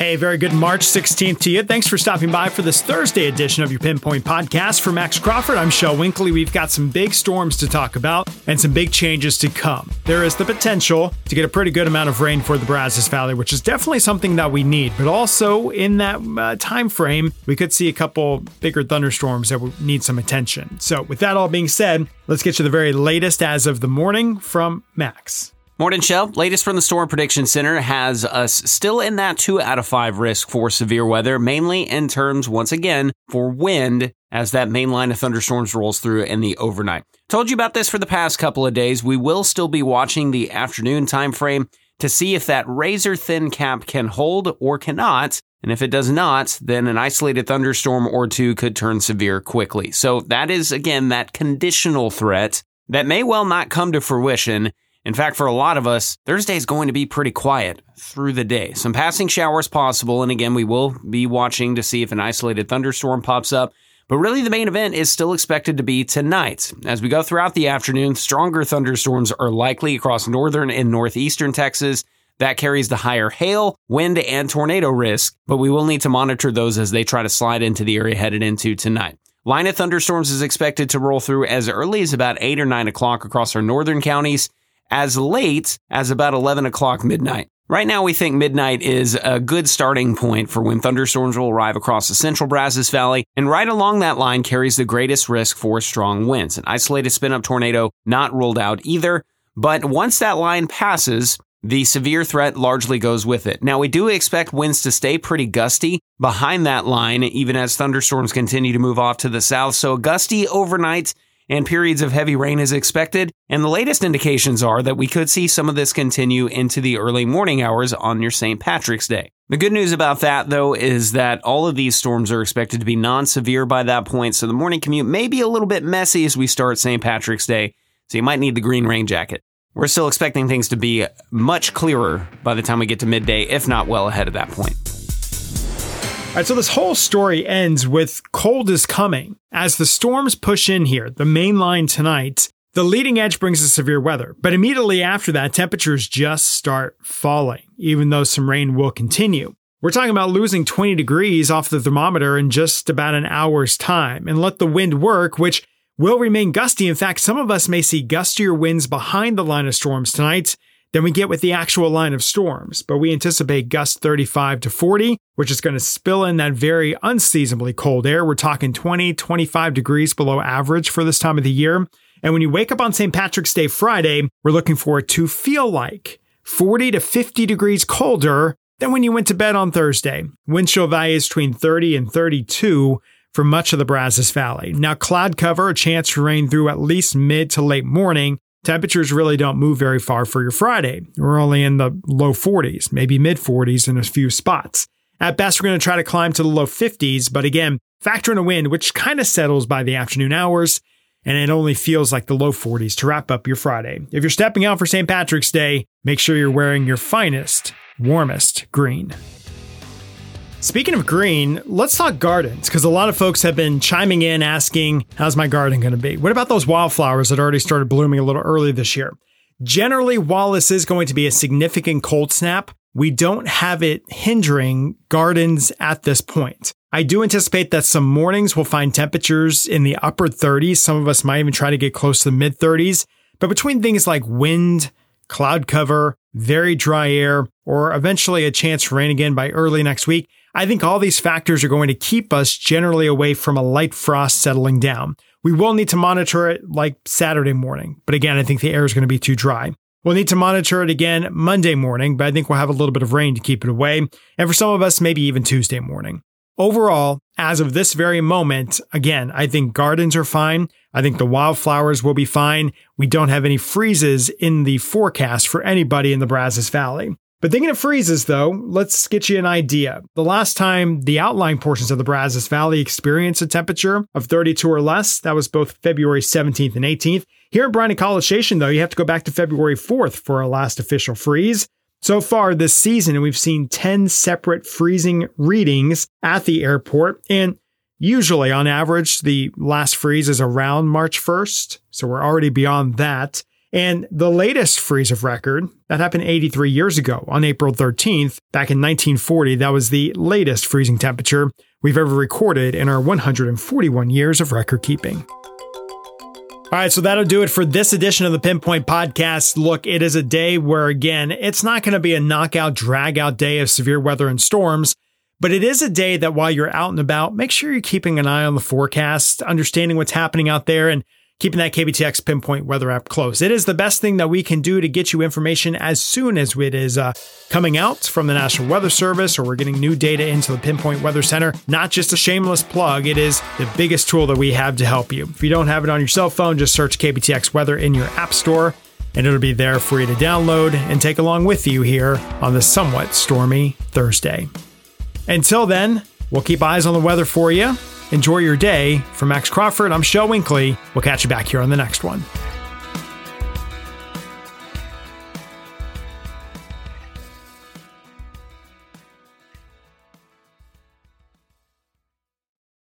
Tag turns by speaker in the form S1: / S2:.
S1: Hey, very good March 16th to you. Thanks for stopping by for this Thursday edition of your Pinpoint Podcast. For Max Crawford, I'm Shel Winkley. We've got some big storms to talk about and some big changes to come. There is the potential to get a pretty good amount of rain for the Brazos Valley, which is definitely something that we need. But also in that uh, time frame, we could see a couple bigger thunderstorms that would need some attention. So, with that all being said, let's get to the very latest as of the morning from Max.
S2: Morning, Shel, Latest from the Storm Prediction Center has us still in that two out of five risk for severe weather, mainly in terms, once again, for wind as that main line of thunderstorms rolls through in the overnight. Told you about this for the past couple of days. We will still be watching the afternoon time frame to see if that razor thin cap can hold or cannot. And if it does not, then an isolated thunderstorm or two could turn severe quickly. So that is, again, that conditional threat that may well not come to fruition in fact, for a lot of us, Thursday is going to be pretty quiet through the day. Some passing showers possible, and again, we will be watching to see if an isolated thunderstorm pops up. But really, the main event is still expected to be tonight. As we go throughout the afternoon, stronger thunderstorms are likely across northern and northeastern Texas. That carries the higher hail, wind, and tornado risk, but we will need to monitor those as they try to slide into the area headed into tonight. Line of thunderstorms is expected to roll through as early as about 8 or 9 o'clock across our northern counties as late as about 11 o'clock midnight. Right now, we think midnight is a good starting point for when thunderstorms will arrive across the central Brazos Valley, and right along that line carries the greatest risk for strong winds. An isolated spin up tornado not ruled out either, but once that line passes, the severe threat largely goes with it. Now, we do expect winds to stay pretty gusty behind that line, even as thunderstorms continue to move off to the south. So, gusty overnight and periods of heavy rain is expected. And the latest indications are that we could see some of this continue into the early morning hours on your St. Patrick's Day. The good news about that, though, is that all of these storms are expected to be non severe by that point, so the morning commute may be a little bit messy as we start St. Patrick's Day, so you might need the green rain jacket. We're still expecting things to be much clearer by the time we get to midday, if not well ahead of that point.
S1: All right, so this whole story ends with cold is coming. As the storms push in here, the main line tonight, the leading edge brings us severe weather. But immediately after that, temperatures just start falling, even though some rain will continue. We're talking about losing 20 degrees off the thermometer in just about an hour's time and let the wind work, which will remain gusty. In fact, some of us may see gustier winds behind the line of storms tonight than we get with the actual line of storms, but we anticipate gusts 35 to 40, which is going to spill in that very unseasonably cold air. We're talking 20, 25 degrees below average for this time of the year. And when you wake up on St. Patrick's Day Friday, we're looking for it to feel like 40 to 50 degrees colder than when you went to bed on Thursday. Wind chill values between 30 and 32 for much of the Brazos Valley. Now, cloud cover, a chance for rain through at least mid to late morning, temperatures really don't move very far for your Friday. We're only in the low 40s, maybe mid 40s in a few spots. At best, we're going to try to climb to the low 50s, but again, factor in a wind, which kind of settles by the afternoon hours, and it only feels like the low 40s to wrap up your Friday. If you're stepping out for St. Patrick's Day, make sure you're wearing your finest, warmest green. Speaking of green, let's talk gardens because a lot of folks have been chiming in asking, How's my garden going to be? What about those wildflowers that already started blooming a little early this year? Generally, while this is going to be a significant cold snap, we don't have it hindering gardens at this point. I do anticipate that some mornings we'll find temperatures in the upper 30s. Some of us might even try to get close to the mid 30s. But between things like wind, cloud cover, very dry air, or eventually a chance for rain again by early next week, I think all these factors are going to keep us generally away from a light frost settling down. We will need to monitor it like Saturday morning, but again, I think the air is going to be too dry. We'll need to monitor it again Monday morning, but I think we'll have a little bit of rain to keep it away. And for some of us, maybe even Tuesday morning. Overall, as of this very moment, again, I think gardens are fine. I think the wildflowers will be fine. We don't have any freezes in the forecast for anybody in the Brazos Valley. But thinking of freezes, though, let's get you an idea. The last time the outlying portions of the Brazos Valley experienced a temperature of 32 or less, that was both February 17th and 18th. Here in Bryan College Station, though, you have to go back to February 4th for our last official freeze. So far this season, we've seen 10 separate freezing readings at the airport. And usually, on average, the last freeze is around March 1st. So we're already beyond that. And the latest freeze of record, that happened 83 years ago on April 13th, back in 1940. That was the latest freezing temperature we've ever recorded in our 141 years of record keeping. All right, so that'll do it for this edition of the Pinpoint Podcast. Look, it is a day where, again, it's not going to be a knockout, drag out day of severe weather and storms, but it is a day that while you're out and about, make sure you're keeping an eye on the forecast, understanding what's happening out there, and keeping that KBTX Pinpoint Weather app close. It is the best thing that we can do to get you information as soon as it is uh, coming out from the National Weather Service or we're getting new data into the Pinpoint Weather Center. Not just a shameless plug, it is the biggest tool that we have to help you. If you don't have it on your cell phone, just search KBTX Weather in your app store and it'll be there for you to download and take along with you here on the somewhat stormy Thursday. Until then, we'll keep eyes on the weather for you Enjoy your day. For Max Crawford, I'm Shel Winkley. We'll catch you back here on the next one.